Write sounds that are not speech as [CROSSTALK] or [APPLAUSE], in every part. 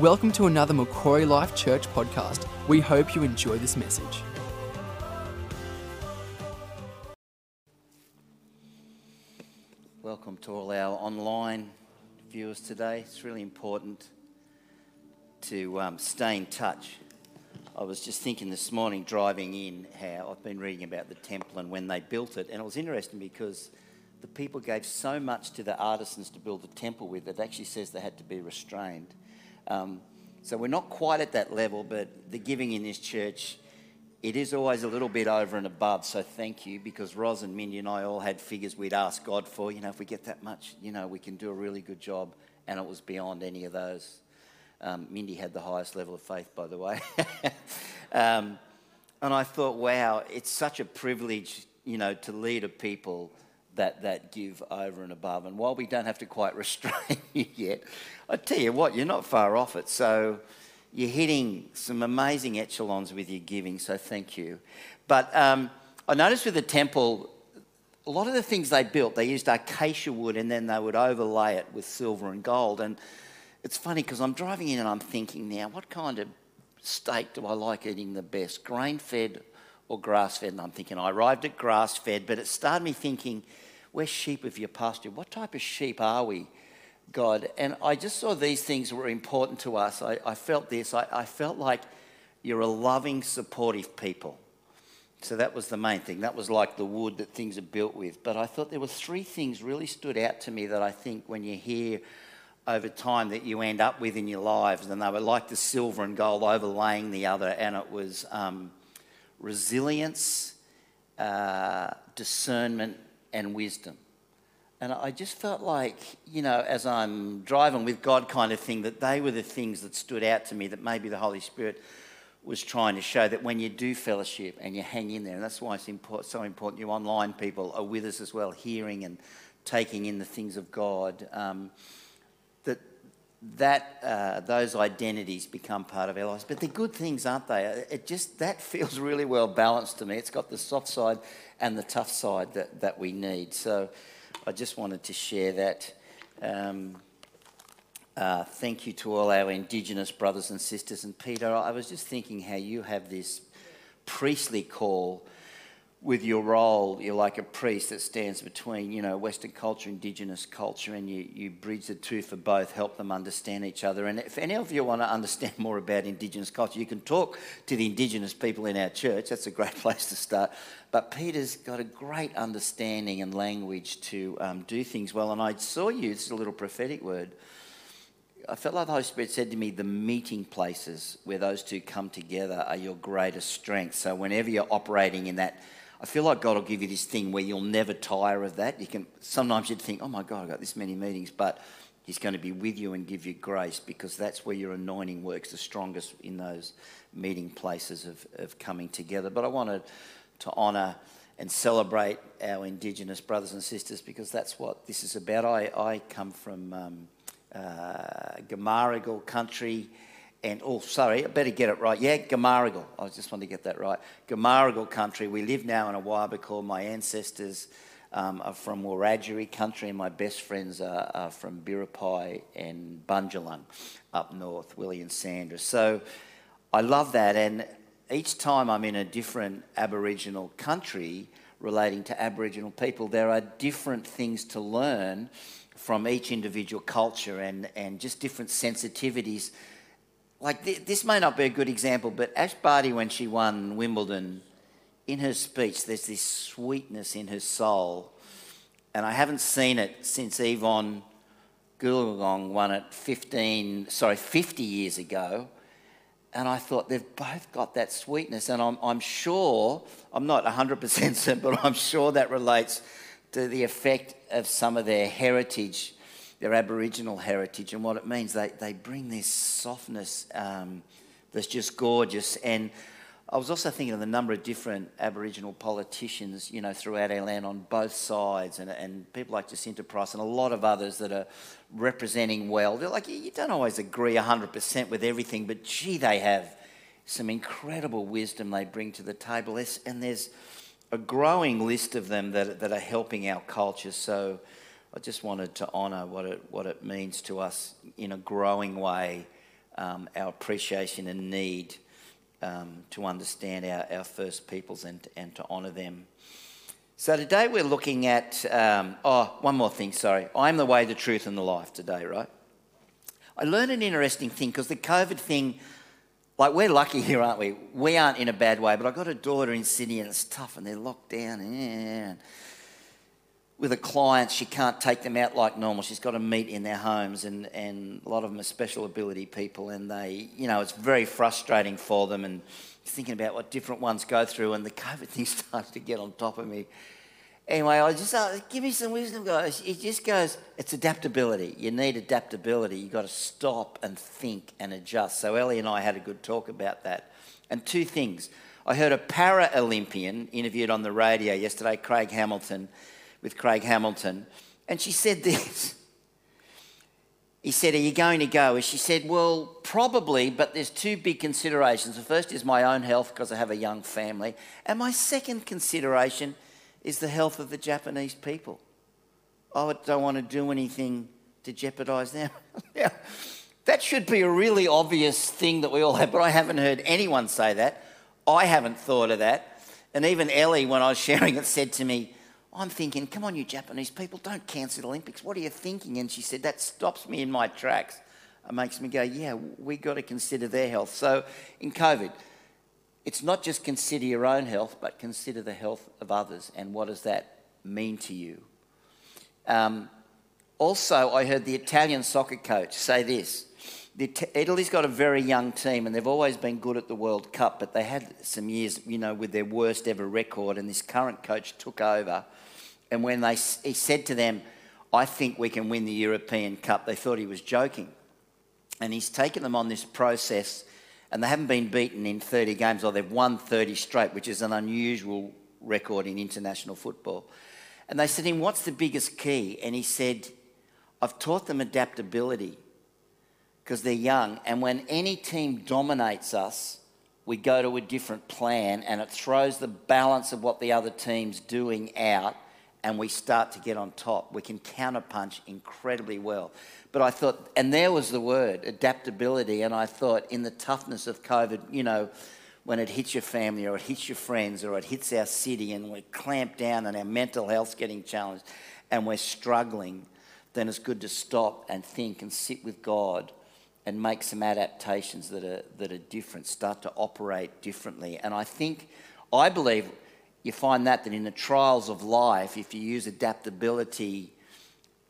Welcome to another Macquarie Life Church podcast. We hope you enjoy this message. Welcome to all our online viewers today. It's really important to um, stay in touch. I was just thinking this morning driving in how I've been reading about the temple and when they built it, and it was interesting because the people gave so much to the artisans to build the temple with, it actually says they had to be restrained. Um, so we're not quite at that level, but the giving in this church, it is always a little bit over and above. So thank you, because Ros and Mindy and I all had figures we'd ask God for. You know, if we get that much, you know, we can do a really good job, and it was beyond any of those. Um, Mindy had the highest level of faith, by the way. [LAUGHS] um, and I thought, wow, it's such a privilege, you know, to lead a people that, that give over and above. And while we don't have to quite [LAUGHS] restrain you yet, I tell you what, you're not far off it. So you're hitting some amazing echelons with your giving, so thank you. But um, I noticed with the temple, a lot of the things they built, they used acacia wood and then they would overlay it with silver and gold. And it's funny because I'm driving in and I'm thinking now, what kind of steak do I like eating the best? Grain fed or grass fed? And I'm thinking, I arrived at grass fed, but it started me thinking, we're sheep of your pasture. What type of sheep are we, God? And I just saw these things were important to us. I, I felt this. I, I felt like you're a loving, supportive people. So that was the main thing. That was like the wood that things are built with. But I thought there were three things really stood out to me that I think when you hear over time that you end up with in your lives, and they were like the silver and gold overlaying the other, and it was um, resilience, uh, discernment, and wisdom. And I just felt like, you know, as I'm driving with God kind of thing, that they were the things that stood out to me that maybe the Holy Spirit was trying to show that when you do fellowship and you hang in there, and that's why it's important, so important you online people are with us as well, hearing and taking in the things of God, um, that uh, those identities become part of our lives. But they're good things, aren't they? It just that [LAUGHS] feels really well balanced to me. It's got the soft side and the tough side that, that we need. So I just wanted to share that. Um, uh, thank you to all our Indigenous brothers and sisters. And Peter, I was just thinking how you have this priestly call with your role, you're like a priest that stands between, you know, Western culture, Indigenous culture, and you, you bridge the two for both, help them understand each other. And if any of you want to understand [LAUGHS] more about Indigenous culture, you can talk to the Indigenous people in our church. That's a great [LAUGHS] place to start. But Peter's got a great understanding and language to um, do things well. And I saw you, it's a little prophetic word. I felt like the Holy Spirit said to me, the meeting places where those two come together are your greatest strength. So whenever you're operating in that, I feel like God will give you this thing where you'll never tire of that. You can sometimes you'd think, oh my God, I've got this many meetings, but He's going to be with you and give you grace because that's where your anointing works the strongest in those meeting places of, of coming together. But I wanted to honour and celebrate our Indigenous brothers and sisters because that's what this is about. I, I come from um, uh, Gamaragal country and oh, sorry, I better get it right. Yeah, Gamaragal. I just want to get that right. Gamaragal country. We live now in a Awabakal. My ancestors um, are from Wiradjuri country, and my best friends are, are from Biripi and Bundjalung up north, Willie and Sandra. So I love that, and each time I'm in a different Aboriginal country relating to Aboriginal people, there are different things to learn from each individual culture and, and just different sensitivities like th- this may not be a good example, but Ash Barty, when she won Wimbledon, in her speech, there's this sweetness in her soul. And I haven't seen it since Evonne Goolagong won it 15, sorry, 50 years ago. And I thought they've both got that sweetness. And I'm, I'm sure, I'm not 100% [LAUGHS] certain, but I'm sure that relates to the effect of some of their heritage their Aboriginal heritage and what it means. They, they bring this softness um, that's just gorgeous. And I was also thinking of the number of different Aboriginal politicians, you know, throughout our land on both sides, and, and people like Jacinta Price and a lot of others that are representing well. They're like, you don't always agree 100% with everything, but gee, they have some incredible wisdom they bring to the table. And there's a growing list of them that, that are helping our culture. So I just wanted to honour what it, what it means to us in a growing way um, our appreciation and need um, to understand our, our First Peoples and, and to honour them. So today we're looking at, um, oh, one more thing, sorry. I'm the way, the truth, and the life today, right? I learned an interesting thing because the COVID thing, like we're lucky here, aren't we? We aren't in a bad way, but I've got a daughter in Sydney and it's tough and they're locked down. And with a client, she can't take them out like normal. She's got to meet in their homes, and, and a lot of them are special ability people, and they, you know, it's very frustrating for them. And thinking about what different ones go through, and the COVID [LAUGHS] thing starts to get on top of me. Anyway, I just uh, give me some wisdom, guys. It just goes, it's adaptability. You need adaptability. You've got to stop and think and adjust. So Ellie and I had a good talk about that. And two things. I heard a para Olympian interviewed on the radio yesterday, Craig Hamilton, with Craig Hamilton, and she said this. He said, Are you going to go? And she said, Well, probably, but there's two big considerations. The first is my own health because I have a young family. And my second consideration is the health of the Japanese people. I don't want to do anything to jeopardise them. [LAUGHS] now, that should be a really obvious thing that we all have, but I haven't heard anyone say that. I haven't thought of that. And even Ellie, when I was sharing it, said to me, I'm thinking, come on, you Japanese people, don't cancel the Olympics. What are you thinking? And she said, that stops me in my tracks. It makes me go, yeah, we got to consider their health. So in COVID, it's not just consider your own health, but consider the health of others. And what does that mean to you? Um, also, I heard the Italian soccer coach say this. Italy's got a very young team, and they've always been good at the World Cup, but they had some years, you know, with their worst ever record, and this current coach took over. And when they, he said to them, I think we can win the European Cup, they thought he was joking. And he's taken them on this process and they haven't been beaten in 30 games, or they've won 30 straight, which is an unusual record in international football. And they said to him, What's the biggest key? And he said, I've taught them adaptability because they're young. And when any team dominates us, we go to a different plan and it throws the balance of what the other team's doing out and we start to get on top. We can counterpunch incredibly well. But I thought, and there was the word, adaptability. And I thought, in the toughness of COVID, you know, when it hits your family or it hits your friends or it hits our city and we're clamped down and our mental health's getting challenged and we're struggling, then it's good to stop and think and sit with God and make some adaptations that are, that are different, start to operate differently. And I think, I believe you find that that in the trials of life, if you use adaptability,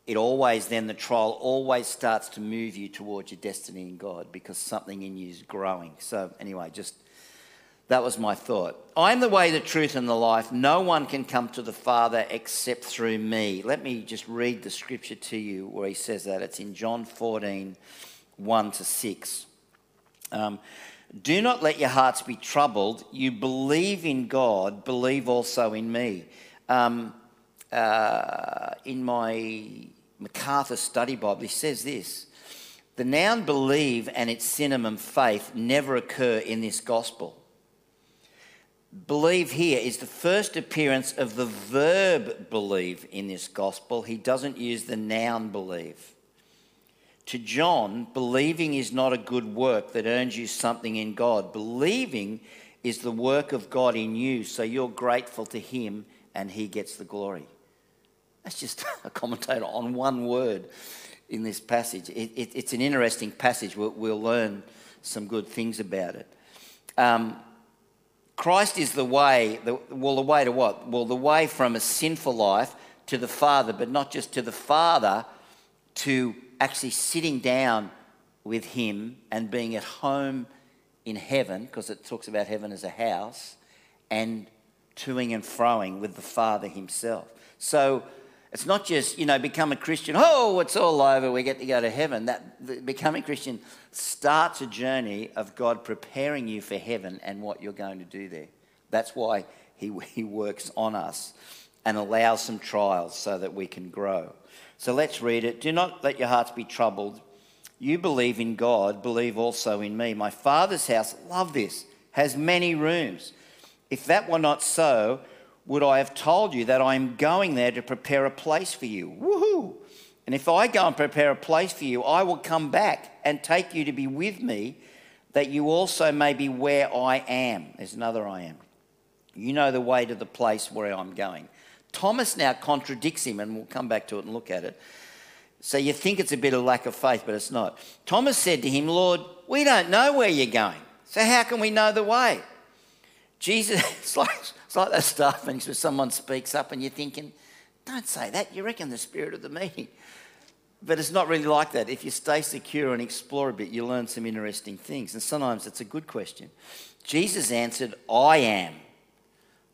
it always then the trial always starts to move you towards your destiny in God because something in you is growing. So anyway, just that was my thought. I'm the way, the truth, and the life. No one can come to the Father except through me. Let me just read the scripture to you where he says that. It's in John 14, 1 to 6. Um, do not let your hearts be troubled. You believe in God, believe also in me. Um, uh, in my MacArthur Study Bible, he says this The noun believe and its synonym faith never occur in this gospel. Believe here is the first appearance of the verb believe in this gospel. He doesn't use the noun believe. To John, believing is not a good work that earns you something in God. Believing is the work of God in you, so you're grateful to Him and He gets the glory. That's just [LAUGHS] a commentator on one word in this passage. It, it, it's an interesting passage. We'll, we'll, learn some good things about it. Um, Christ is the way, the, well, the way to what? Well, the way from a sinful life to the Father, but not just to the Father, to actually sitting down with him and being at home in heaven, because it talks about heaven as a house, and toing and froing with the Father himself. So it's not just, you know, become a Christian, oh, it's all over, we get to go to heaven. That becoming Christian starts a journey of God preparing you for heaven and what you're going to do there. That's why he, he works on us and allow some trials so that we can grow. So let's read it. Do not let your hearts be troubled. You believe in God, believe also in me. My Father's house, love this, has many rooms. If that were not so, would I have told you that I am going there to prepare a place for you? Woohoo! And if I go and prepare a place for you, I will come back and take you to be with me, that you also may be where I am. There's another I am. You know the way to the place where I'm going. Thomas now contradicts him, and we'll come back to it and look at it. So you think it's a bit of lack of faith, but it's not. Thomas said to him, Lord, we don't know where you're going. So how can we know the way? Jesus, [LAUGHS] it's like, it's like that stuff, and someone speaks up and you're thinking, don't say that. You reckon the spirit of the meeting. But it's not really like that. If you stay secure and explore a bit, you learn some interesting things. And sometimes it's a good question. Jesus answered, I am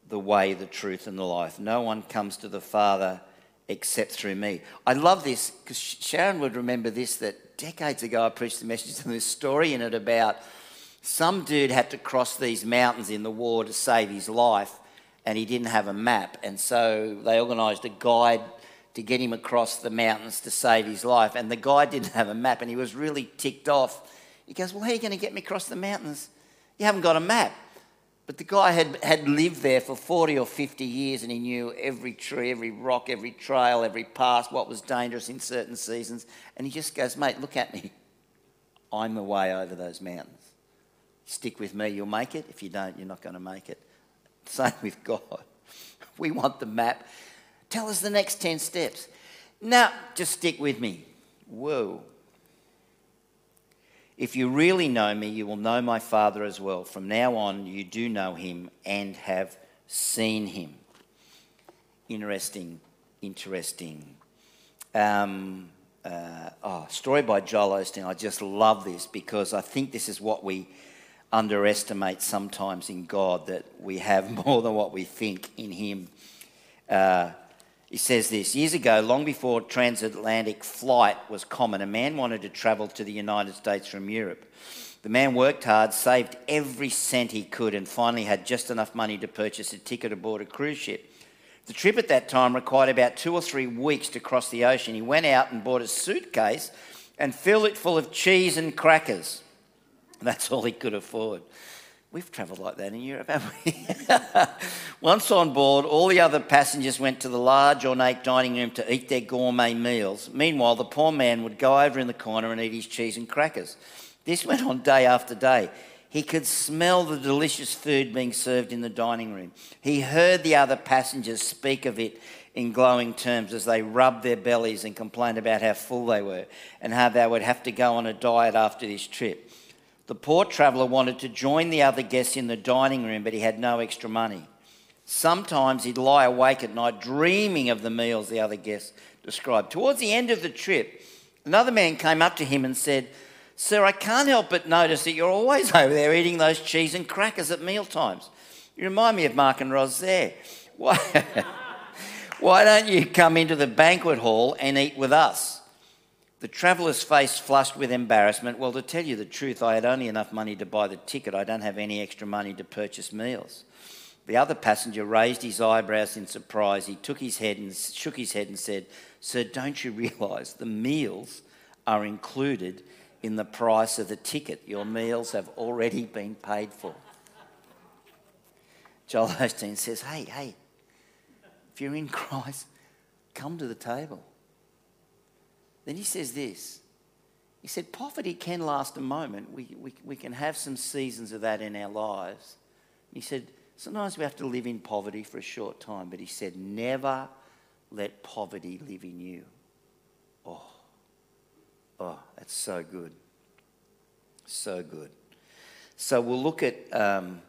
the way, the truth, and the life. No one comes to the Father except through me. I love this because Sharon would remember this that decades ago I preached a message on this story in it about some dude had to cross these mountains in the war to save his life and he didn't have a map. And so they organised a guide to get him across the mountains to save his life. And the guy didn't have a map and he was really ticked off. He goes, Well, how are you going to get me across the mountains? You haven't got a map. But the guy had, had lived there for 40 or 50 years and he knew every tree, every rock, every trail, every path, what was dangerous in certain seasons. And he just goes, Mate, look at me. I'm the way over those mountains. Stick with me, you'll make it. If you don't, you're not going to make it. Same with God. [LAUGHS] We want the map. Tell us the next 10 steps. Now, just stick with me. Whoa. If you really know me, you will know my Father as well. From now on, you do know him and have seen him. Interesting, interesting. Um, uh, oh, story by Joel Osteen. I just love this because I think this is what we underestimate sometimes in God that we have [LAUGHS] more than what we think in Him. Uh, he says this Years ago, long before transatlantic flight was common, a man wanted to travel to the United States from Europe. The man worked hard, saved every cent he could, and finally had just enough money to purchase a ticket aboard a cruise ship. The trip at that time required about two or three weeks to cross the ocean. He went out and bought a suitcase and filled it full of cheese and crackers. [LAUGHS] That's all he could afford. We've travelled like that in Europe, haven't we? [LAUGHS] Once on board, all the other passengers went to the large ornate dining room to eat their gourmet meals. Meanwhile, the poor man would go over in the corner and eat his cheese and crackers. This went on day after day. He could smell the delicious food being served in the dining room. He heard the other passengers speak of it in glowing terms as they rubbed their bellies and complained about how full they were and how they would have to go on a diet after this trip. The poor traveller wanted to join the other guests in the dining room, but he had no extra money. Sometimes he'd lie awake at night dreaming of the meals the other guests described. Towards the end of the trip, another man came up to him and said, Sir, I can't help but notice that you're always [LAUGHS] over there eating those cheese and crackers at meal times. You remind me of Mark and Roz there. Why, [LAUGHS] why don't you come into the banquet hall and eat with us? The traveller's face flushed with embarrassment. Well, to tell you the truth, I had only enough money to buy the ticket. I don't have any extra money to purchase meals. The other passenger raised his eyebrows in surprise. He took his head and shook his head and said, Sir, don't you [LAUGHS] realise the meals are included in the price of the ticket? Your meals have already been paid for. [LAUGHS] Joel Osteen says, Hey, hey, if you're in Christ, come to the table. Then he says this. He said, Poverty can last a moment. We, we, we can have some seasons of that in our lives. He said, Sometimes we have to live in poverty for a short time, but he said, Never let poverty live in you. Oh, oh, that's so good. So good. So we'll look at um,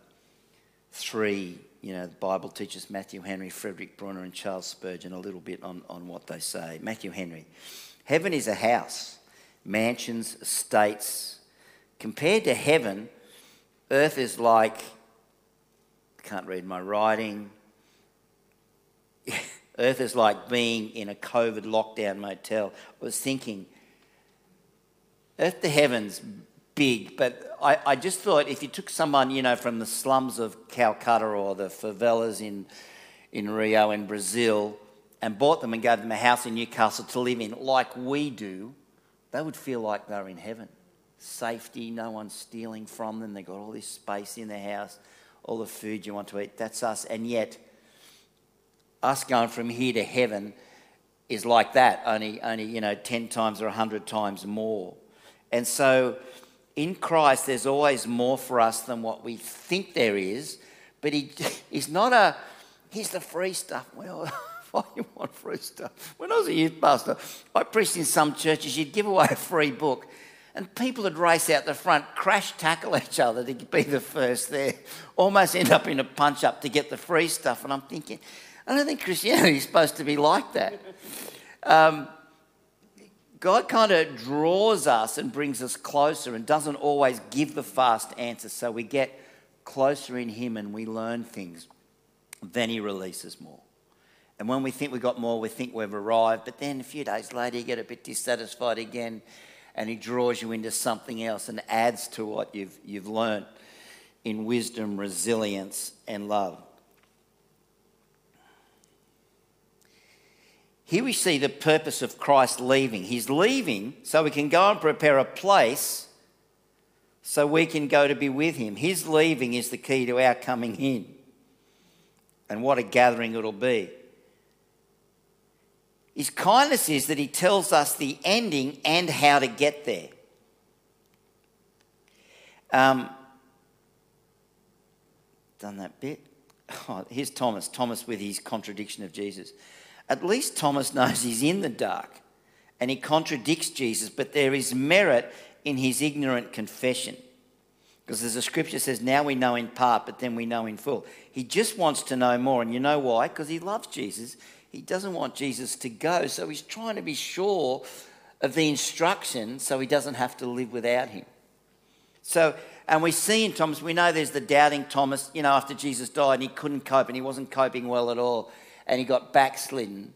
three, you know, the Bible teachers Matthew Henry, Frederick Bruner, and Charles Spurgeon a little bit on, on what they say. Matthew Henry. Heaven is a house, mansions, estates. Compared to heaven, earth is like, can't read my writing. [LAUGHS] earth is like being in a COVID lockdown motel. I was thinking, earth to heaven's big, but I, I just thought if you took someone, you know, from the slums of Calcutta or the favelas in, in Rio in Brazil, and bought them and gave them a house in Newcastle to live in, like we do, they would feel like they're in heaven. Safety, no one's stealing from them. They've got all this space in their house, all the food you want to eat. That's us. And yet, us going from here to heaven, is like that, only, only you know, 10 times or 100 times more. And so in Christ, there's always more for us than what we think there is, but he, [LAUGHS] he's not a, here's the free stuff. Well, [LAUGHS] [LAUGHS] why do you want free stuff? When I was a youth pastor, I preached in some churches, you'd give away a free book, and people would race out the front, crash tackle [LAUGHS] each other to be the first there, almost end up in a punch up to get the free stuff. And I'm thinking, I don't think Christianity is supposed to be like that. [LAUGHS] Um, God kind of draws us and brings us closer and doesn't always give the fast answer. So we get closer in Him and we learn things. Then He releases more. And when we think we've got more, we think we've arrived. But then a few days later, you get a bit dissatisfied again and He draws you into something else and adds to what you've, you've learned in wisdom, resilience, and love. Here we see the purpose of Christ leaving. He's leaving so we can go and prepare a place so we can go to be with Him. His leaving is the key to our coming in. And what a gathering it'll be. His kindness is that He tells us the ending and how to get there. Um, done that bit. Oh, here's Thomas. Thomas with his contradiction of Jesus. At least Thomas knows he's in the dark and he contradicts Jesus, but there is merit in his ignorant confession. Because as the scripture says, now we know in part, but then we know in full. He just wants to know more. And you know why? Because he loves Jesus. He doesn't want Jesus to go. So he's trying to be sure of the instruction so he doesn't have to live without him. So, and we see in Thomas, we know there's the doubting Thomas, you know, after Jesus died and he couldn't cope and he wasn't coping well at all and he got backslidden.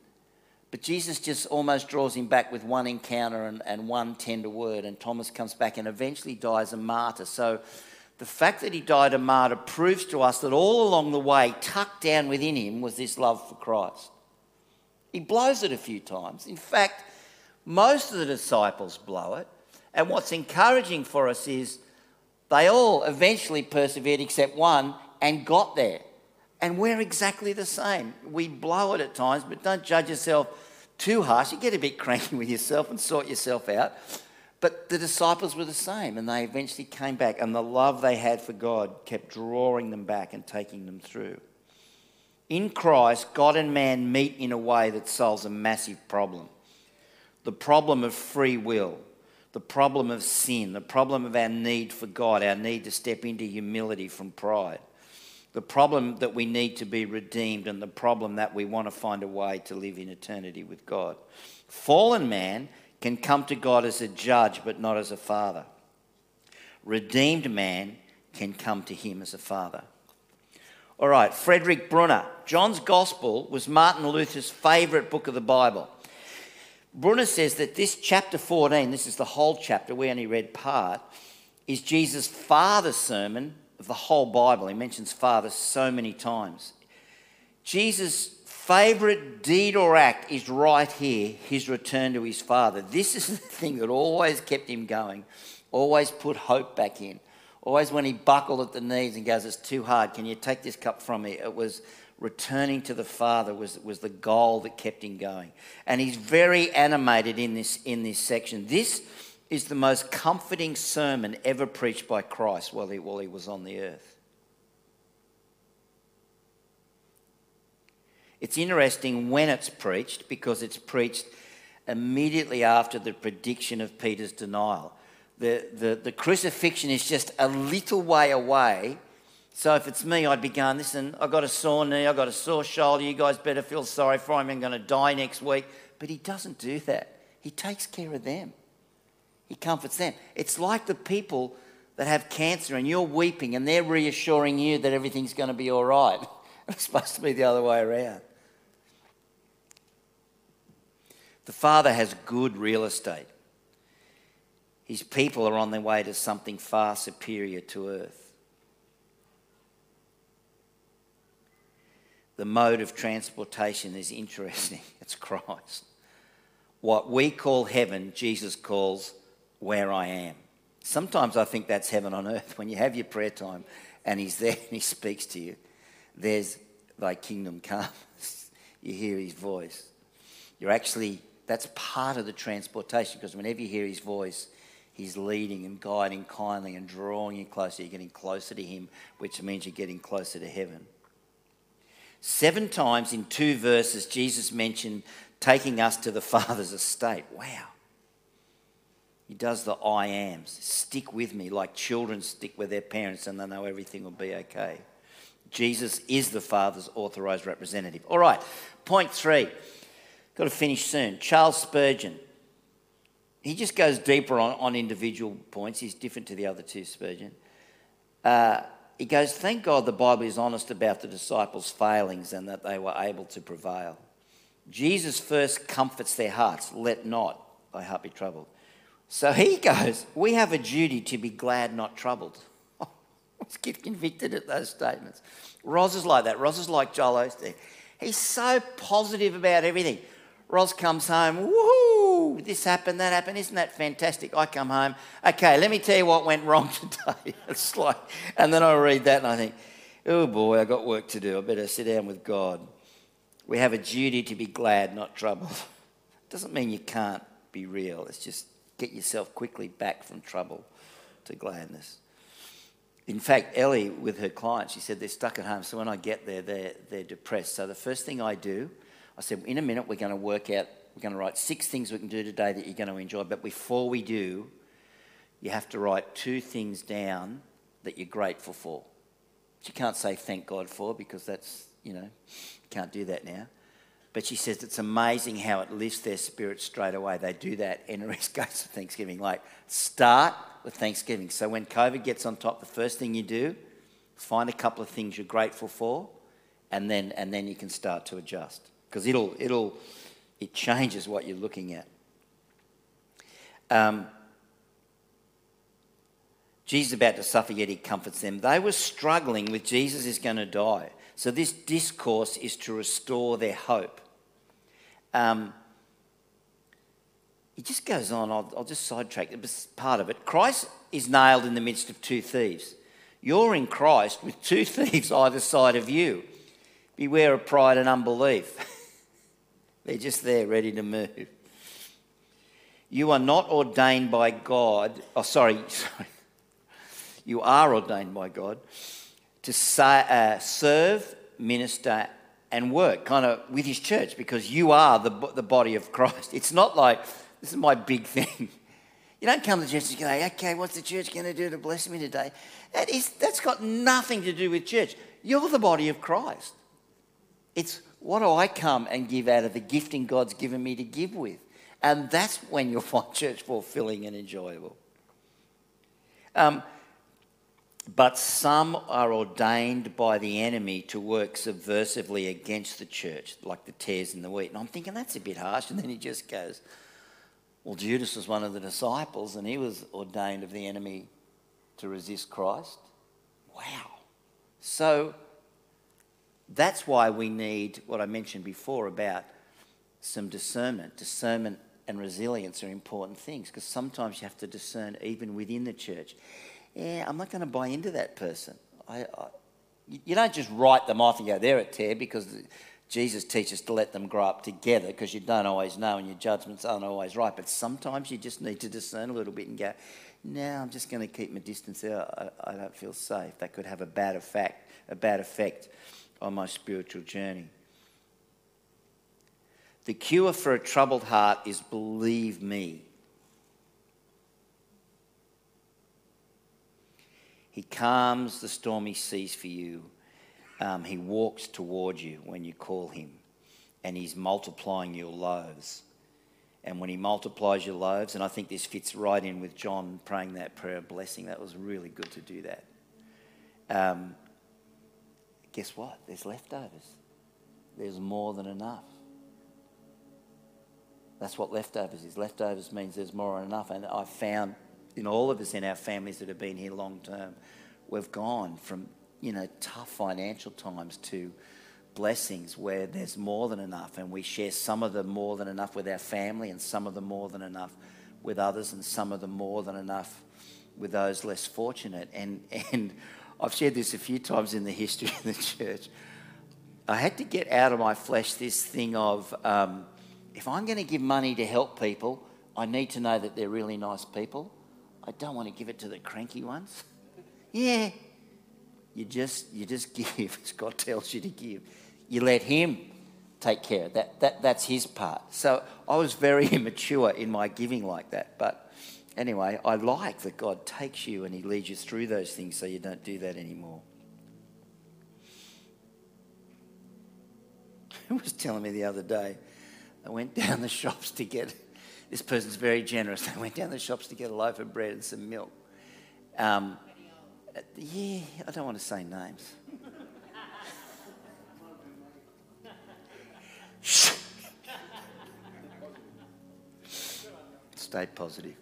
But Jesus just almost draws him back with one encounter and, and one tender word, and Thomas comes back and eventually dies a martyr. So the fact that he died a martyr proves to us that all along the way, tucked down within him, was this love for Christ. He blows it a few times. In fact, most of the disciples blow it. And what's encouraging for us is they all eventually persevered except one and got there. And we're exactly the same. We blow it at times, but don't judge yourself too harsh. You get a bit cranky with yourself and sort yourself out. But the disciples were the same, and they eventually came back, and the love they had for God kept drawing them back and taking them through. In Christ, God and man meet in a way that solves a massive problem the problem of free will, the problem of sin, the problem of our need for God, our need to step into humility from pride the problem that we need to be redeemed and the problem that we want to find a way to live in eternity with God. Fallen man can come to God as a judge but not as a father. Redeemed man can come to him as a father. All right, Frederick Bruner. John's Gospel was Martin Luther's favourite book of the Bible. Bruner says that this chapter 14, this is the whole chapter, we only read part, is Jesus' father's sermon of the whole Bible. He mentions Father so many times. Jesus' favourite deed or act is right here his return to his Father. This is the thing that always kept him going, always put hope back in. Always when he buckled at the knees and goes, It's too hard, can you take this cup from me? It was returning to the Father was, was the goal that kept him going. And he's very animated in this, in this section. This is the most comforting sermon ever preached by Christ while he, while he was on the earth. It's interesting when it's preached because it's preached immediately after the prediction of Peter's denial. The, the, the crucifixion is just a little way away. So if it's me, I'd be going, listen, I've got a sore knee, I've got a sore shoulder, you guys better feel sorry for him, I'm going to die next week. But he doesn't do that. He takes care of them. He comforts them. It's like the people that have cancer and you're weeping and they're reassuring you that everything's going to be all right. [LAUGHS] It's supposed to be the other way around. The Father has good real estate. His people are on their way to something far superior to earth. The mode of transportation is interesting. [LAUGHS] It's Christ. What we call heaven, Jesus calls where I am. Sometimes I think that's heaven on earth [LAUGHS] when you have your prayer time and He's there and He speaks to you. There's thy kingdom come. [LAUGHS] you hear His voice. You're actually, that's part of the transportation because whenever you hear his voice, he's leading and guiding kindly and drawing you closer. You're getting closer to him, which means you're getting closer to heaven. Seven times in two verses, Jesus mentioned taking us to the [LAUGHS] Father's estate. Wow. He does the I ams. Stick with me like children stick with their parents and they know everything will be okay. Jesus is the Father's authorized representative. All right, point three. Got to finish soon. Charles Spurgeon. He just goes deeper on, on individual points. He's different to the other two, Spurgeon. Uh, he goes, Thank God the Bible is honest about the disciples' failings and that they were able to prevail. Jesus first comforts their hearts. Let not thy heart be troubled. So he [LAUGHS] goes, We have a duty to be glad, not troubled. [LAUGHS] Let's get convicted at those statements. Roz is like that. Roz is like Joel Osteen. He's so positive about everything. Roz comes home, woohoo, this happened, that happened, isn't that fantastic? I come home, okay, let me tell you what went wrong [LAUGHS] today. it's like, and then I read that and I think, oh boy, I got work to do. I better sit down with God. We have a duty to be glad, not troubled. [LAUGHS] Doesn't mean you can't be real. It's just get yourself quickly back from trouble to gladness. In fact, Ellie, with her clients, she said they're stuck at home. So when I get there, they're, they're depressed. So the first thing I do I said, in a minute, we're going to work out, we're going to write six things we can do today that you're going to enjoy. But before we do, you have to write two things down that you're grateful for. Which you can't say thank God for because that's, you know, can't do that now. But she says it's amazing how it lifts their spirit straight away. They do that in goes to [LAUGHS] Thanksgiving. Like, start with Thanksgiving. So when COVID gets on top, the first thing you do, find a couple of things you're grateful for, and then, and then you can start to adjust because it'll, it'll, it changes what you're looking at. Um, Jesus is about to suffer, yet he comforts them. They were struggling with Jesus is going to die. So this discourse is to restore their hope. Um, it just goes on. I'll, I'll just sidetrack It's part of it. Christ is nailed in the midst of two thieves. You're in Christ with two [LAUGHS] thieves either side of you. Beware of pride and unbelief. [LAUGHS] They're just there, ready to move. You are not ordained by God. Oh, sorry, [LAUGHS] sorry. You are ordained by God to uh, serve, minister, and work kind of with His church because you are the, the body of Christ. [LAUGHS] It's not like, this is my big thing. [LAUGHS] You don't come to church and go, okay, what's the church going to do to bless me today? That is, that's got nothing to do with church. You're the body of Christ. It's what do I come and give out of the gifting God's given me to give with? And that's when you'll [LAUGHS] find church fulfilling and enjoyable. Um, but some are ordained by the enemy to work subversively against the church, like the tares in the wheat. And I'm thinking that's a bit harsh. And then he just goes, Well, Judas was one of the disciples, and he was ordained of the enemy to resist Christ. Wow. So that's why we need what I mentioned before about some discernment. Discernment and resilience are important things because sometimes you have to discern even within the church. Yeah, I'm not going to buy into that person. I, I, you don't just write them off and go, they're a tear because Jesus teaches to let them grow up together because you don't always know and your judgments aren't always right. But sometimes you just need to discern a little bit and go, no, I'm just going to keep my distance there. I, I don't feel safe. That could have a bad effect, a bad effect on my spiritual journey. The cure for a troubled heart is believe me. He calms the stormy seas for you. Um, he walks toward you when you call him, and he's multiplying your loaves. And when he multiplies your loaves, and I think this fits right in with John praying that prayer of blessing, that was really good to do that. Um, guess what? There's leftovers. There's more than enough. That's what leftovers is. Leftovers means there's more than enough. And I've found in all of us in our families that have been here long term, we've gone from, you know, tough financial times to blessings where there's more than enough. And we share some of the more than enough with our family and some of the more than enough with others and some of the more than enough with those less fortunate. And, [LAUGHS] and I've shared this a few times in the history of the church. I had to get out of my flesh this thing of um, if I'm going to give money to help people, I need to know that they're really nice people. I don't want to give it to the cranky ones. [LAUGHS] Yeah. You just you just [LAUGHS] give as God tells you to give. You let him take care that. that that's his part. So I was very [LAUGHS] immature in my giving like that. But anyway, I like that God takes you and he leads you through those things so you don't do that anymore. [LAUGHS] Who was telling me the other day? I went down the shops to get this person's very generous. They went down the shops to get a loaf of bread and some milk. Um, yeah, I don't want to say names. [LAUGHS] Stay positive.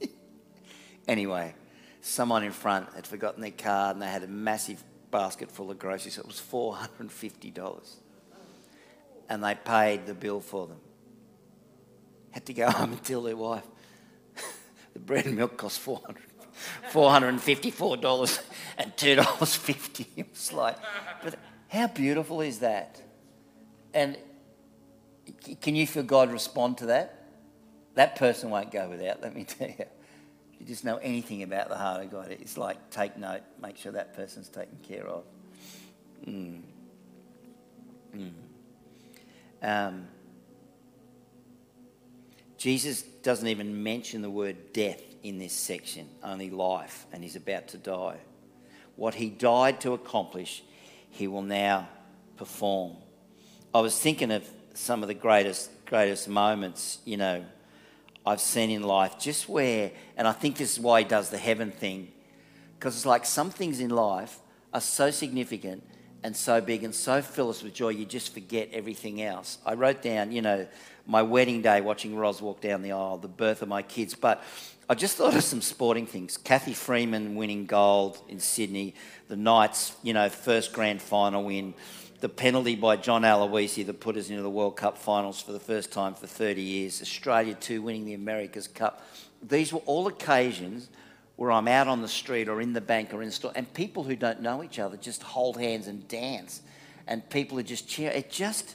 [LAUGHS] anyway, someone in front had forgotten their card and they had a massive basket full of groceries. It was $450. And they paid the bill for them had to go [LAUGHS] home and tell their wife [LAUGHS] the bread and milk cost 400 $454 and $2.50. It was like, but how beautiful is that? And can you feel God respond to that? That person won't go without, let me [LAUGHS] tell you. If you just know anything about the heart of God, it's like take note, make sure that person's taken care of. Mm. Mm. Um, Jesus doesn't even mention the word death in this section, only life, and he's about to die. What he died to accomplish, he will now perform. I was thinking of some of the greatest, greatest moments, you know, I've seen in life, just where, and I think this is why he does the heaven thing, because it's like some things in life are so significant and so big and so fill us with joy, you just forget everything else. I wrote down, you know, my wedding day watching Roz walk down the aisle, the birth of my kids. But I just thought of some sporting things. Cathy Freeman winning gold in Sydney, the Knights, you know, first grand final win, the penalty by John Aloisi that put us into the World Cup finals for the first time for 30 years, Australia II winning the America's Cup. These were all occasions where I'm out on the street or in the bank or in the store, and people who don't know each other just hold hands and dance, and people are just cheer. It just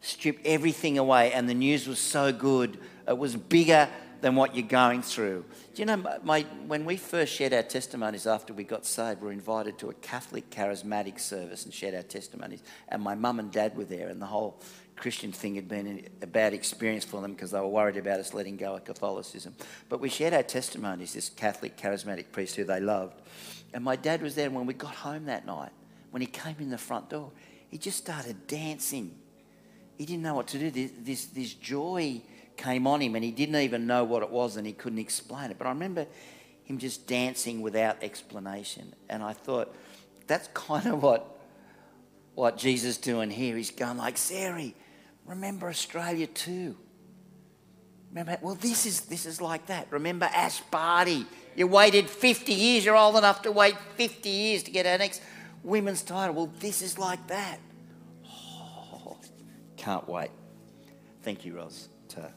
stripped everything away, and the news was so good. It was bigger than what you're going through. Do you know, my, when we first shared our testimonies after we got saved, we were invited to a Catholic charismatic service and shared our testimonies. And my mum and dad were there, and the whole Christian thing had been a bad experience for them because they were worried about us letting go of Catholicism. But we shared our testimonies, this Catholic charismatic priest who they loved. And my dad was there, and when we got home that night, when he came in the front door, he just started dancing he didn't know what to do. This, this, this joy came on him and he didn't even know what it was and he couldn't explain it. But I remember him just dancing without explanation. And I thought, that's kind of what, what Jesus doing here. He's going like, Sari, remember Australia II. Remember, well, this is, this is like that. Remember Ash Barty. You waited 50 years. You're old enough to wait 50 years to get our next women's title. Well, this is like that. Oh, can't wait. Thank you, Ros. Ta.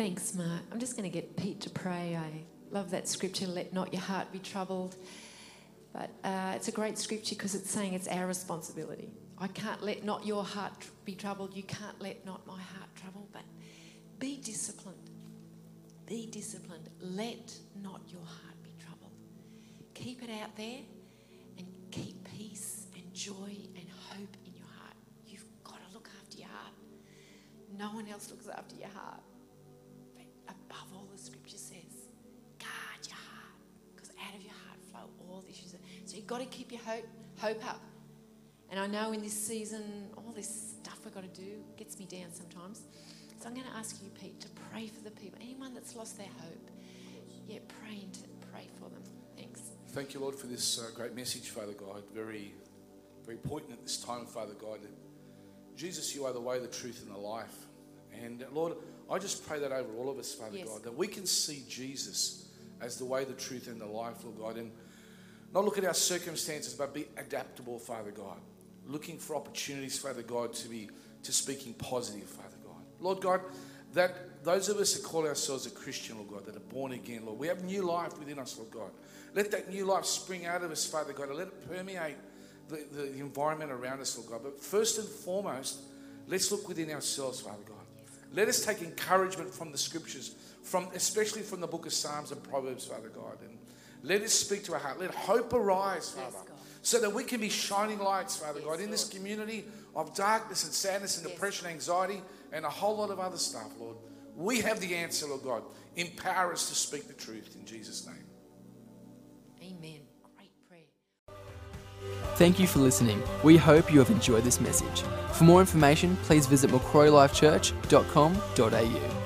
Thanks, Mark. I'm just going to get Pete to pray. I love that scripture, let not your heart be troubled. But uh, it's a great scripture because it's saying it's our responsibility. I can't let not your heart be troubled. You can't let not my heart trouble. But be disciplined. Be disciplined. Let not your heart be troubled. keep it out there and keep peace and joy and hope in your heart. You've got to look after your heart. No one else looks after your heart. You've got to keep your hope, hope up. And I know in this season, all this stuff we've got to do gets me down sometimes. So I'm going to ask you, Pete, to pray for the people. Anyone that's lost their hope, yeah, pray, into, pray for them. Thanks. Thank you, Lord, for this uh, great message, Father God. Very, very poignant at this time, Father God. Jesus, you are the way, the truth, and the life. And uh, Lord, I just pray that over all of us, Father yes. God, that we can see Jesus as the way, the truth, and the life, Lord God. And not look at our circumstances, but be adaptable, Father God. Looking for opportunities, Father God, to be to speaking positive, Father God. Lord God, that those of us that call ourselves a Christian, Lord God, that are born again, Lord, we have new life within us, Lord God. Let that new life spring out of us, Father God, and let it permeate the, the environment around us, Lord God. But first and foremost, let's look within ourselves, Father God. Let us take encouragement from the scriptures, from especially from the book of Psalms and Proverbs, Father God. And let it speak to our heart. Let hope arise, Father, God. so that we can be shining lights, Father God, in this community of darkness and sadness and depression, anxiety, and a whole lot of other stuff, Lord. We have the answer, Lord God. Empower us to speak the truth in Jesus' name. Amen. Great prayer. Thank you for listening. We hope you have enjoyed this message. For more information, please visit macquarielifechurch.com.au.